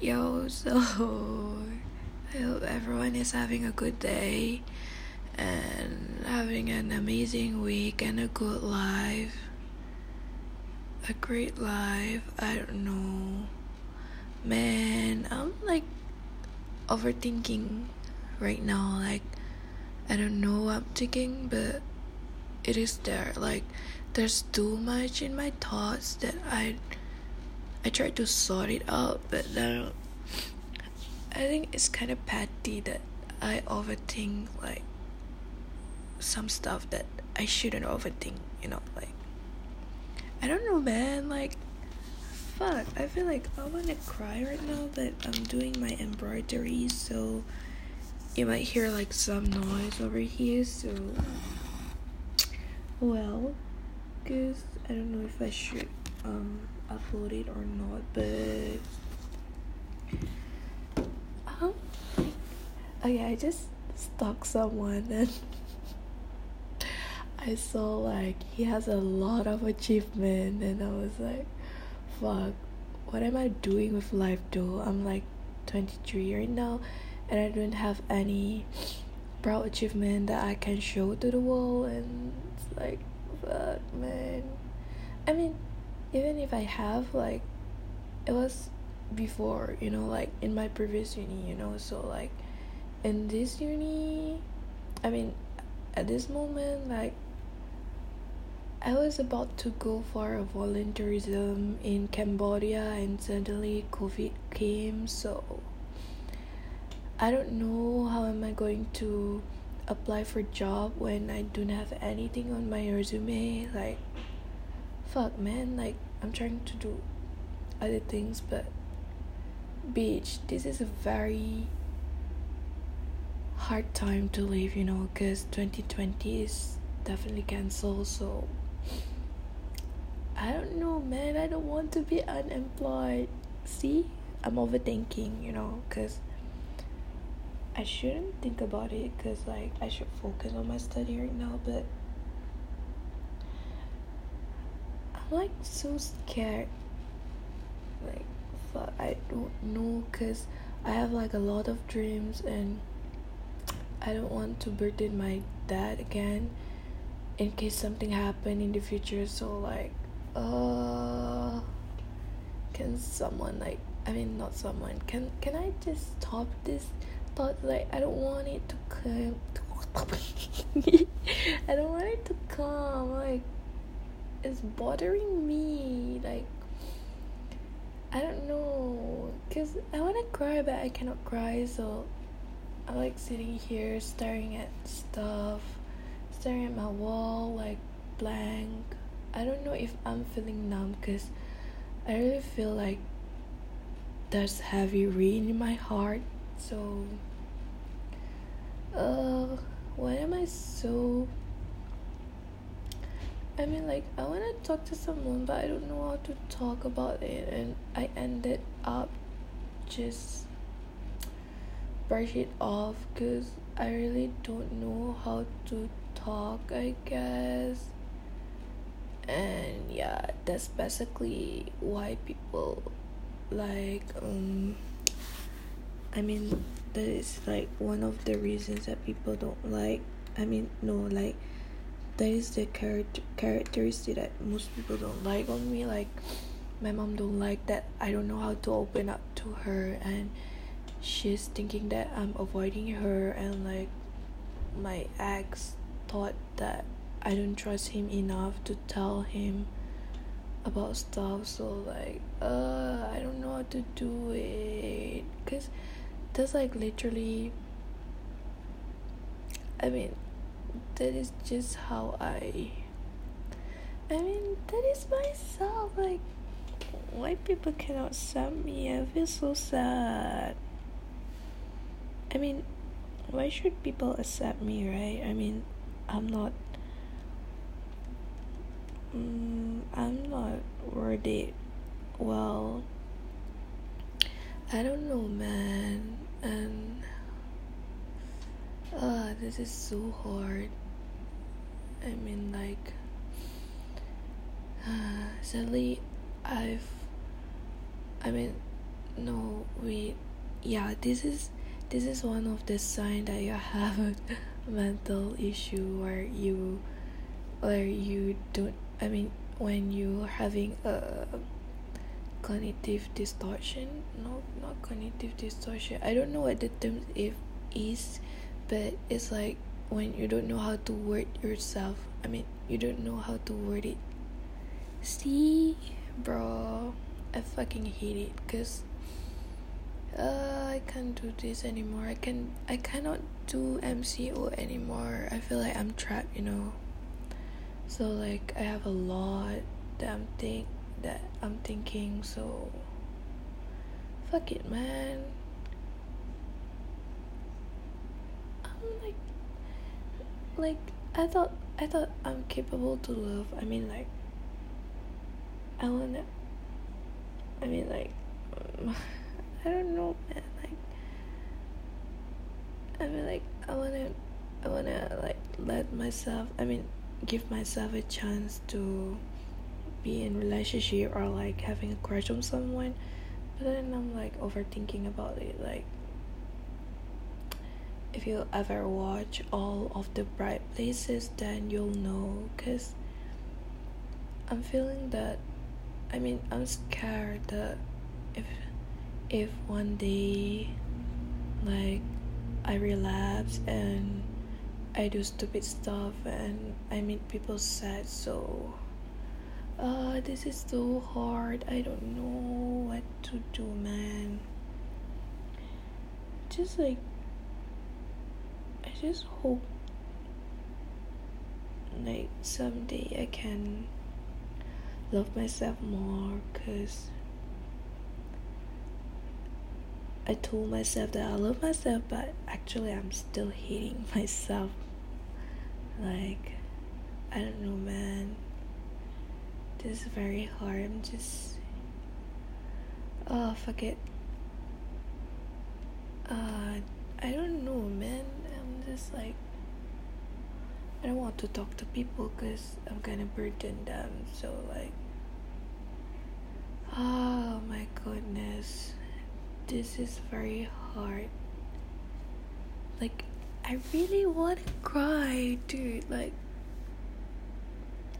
Yo, so I hope everyone is having a good day and having an amazing week and a good life. A great life. I don't know. Man, I'm like overthinking right now. Like, I don't know what I'm thinking, but it is there. Like, there's too much in my thoughts that I I tried to sort it out, but then I think it's kind of petty that I overthink like some stuff that I shouldn't overthink, you know, like I don't know man, like fuck, I feel like I wanna cry right now but I'm doing my embroidery so you might hear like some noise over here so well cause I don't know if I should um upload it or not but um okay I just stalked someone and I saw like he has a lot of achievement and I was like fuck what am I doing with life though? I'm like 23 right now and I don't have any proud achievement that I can show to the world and it's like fuck man. I mean even if I have like it was before you know like in my previous uni you know so like in this uni I mean at this moment like I was about to go for a volunteerism in Cambodia and suddenly COVID came so I don't know how am I going to apply for job when I don't have anything on my resume like fuck man like i'm trying to do other things but bitch this is a very hard time to live you know because 2020 is definitely cancelled so i don't know man i don't want to be unemployed. See? I'm overthinking you know because i shouldn't think about it because like i should focus on my study right now but like so scared. Like fuck i don't know because i have like a lot of dreams and i don't want to burden my dad again in case something happen in the future. So like uh can someone like i mean not someone can can i just stop this thought? Like i don't want it to come. I don't want it to come like is bothering me like I don't know cuz I want to cry but I cannot cry so I like sitting here staring at stuff staring at my wall like blank. I don't know if I'm feeling numb cuz I really feel like there's heavy rain in my heart so uh why am I so I mean, like, I want to talk to someone, but I don't know how to talk about it, and I ended up just brush it off because I really don't know how to talk, I guess. And yeah, that's basically why people like, um, I mean, that is like one of the reasons that people don't like. I mean, no, like that is the character characteristic that most people don't like on me like my mom don't like that i don't know how to open up to her and she's thinking that i'm avoiding her and like my ex thought that i don't trust him enough to tell him about stuff so like uh i don't know how to do it. Because that's like literally i mean that is just how I I mean that is myself like white people cannot accept me I feel so sad. I mean why should people accept me right? I mean I'm not mm, I'm not worthy well I don't know man. And this is so hard. I mean, like, uh, sadly, I've, I mean, no wait yeah this is this is one of the sign that you have a mental issue where you where you don't i mean when you're having a cognitive distortion no not cognitive distortion. I don't know what the term if is but it's like when you don't know how to word yourself i mean you don't know how to word it see bro i fucking hate it because uh, I can't do this anymore. I can I cannot do MCO anymore. I feel like I'm trapped, you know. So like I have a lot that I'm think that I'm thinking. So fuck it, man. I'm like like I thought I thought I'm capable to love. I mean like I wanna I mean like I don't know, man. Like, I mean, like, I wanna, I wanna like let myself. I mean, give myself a chance to be in relationship or like having a crush on someone. But then I'm like overthinking about it. Like, if you ever watch all of the bright places, then you'll know. Cause I'm feeling that. I mean, I'm scared that if if one day like I relapse and I do stupid stuff and I make people sad so uh this is so hard I don't know what to do man just like just hope like someday I can love myself more cuz I told myself that I love myself, but actually, I'm still hating myself. Like, I don't know, man. This is very hard. I'm just. Oh, fuck it. Uh, I don't know, man. Just like. I don't want to talk to people because I'm gonna burden them. So, like. Oh my goodness this is very hard. Like, I really want to cry, dude. Like,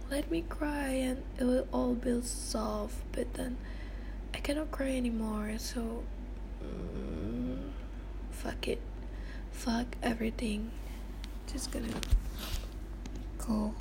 let me cry and it will all be solved. but then I cannot cry anymore, so. Mm, fuck it. Fuck everything. Just gonna go.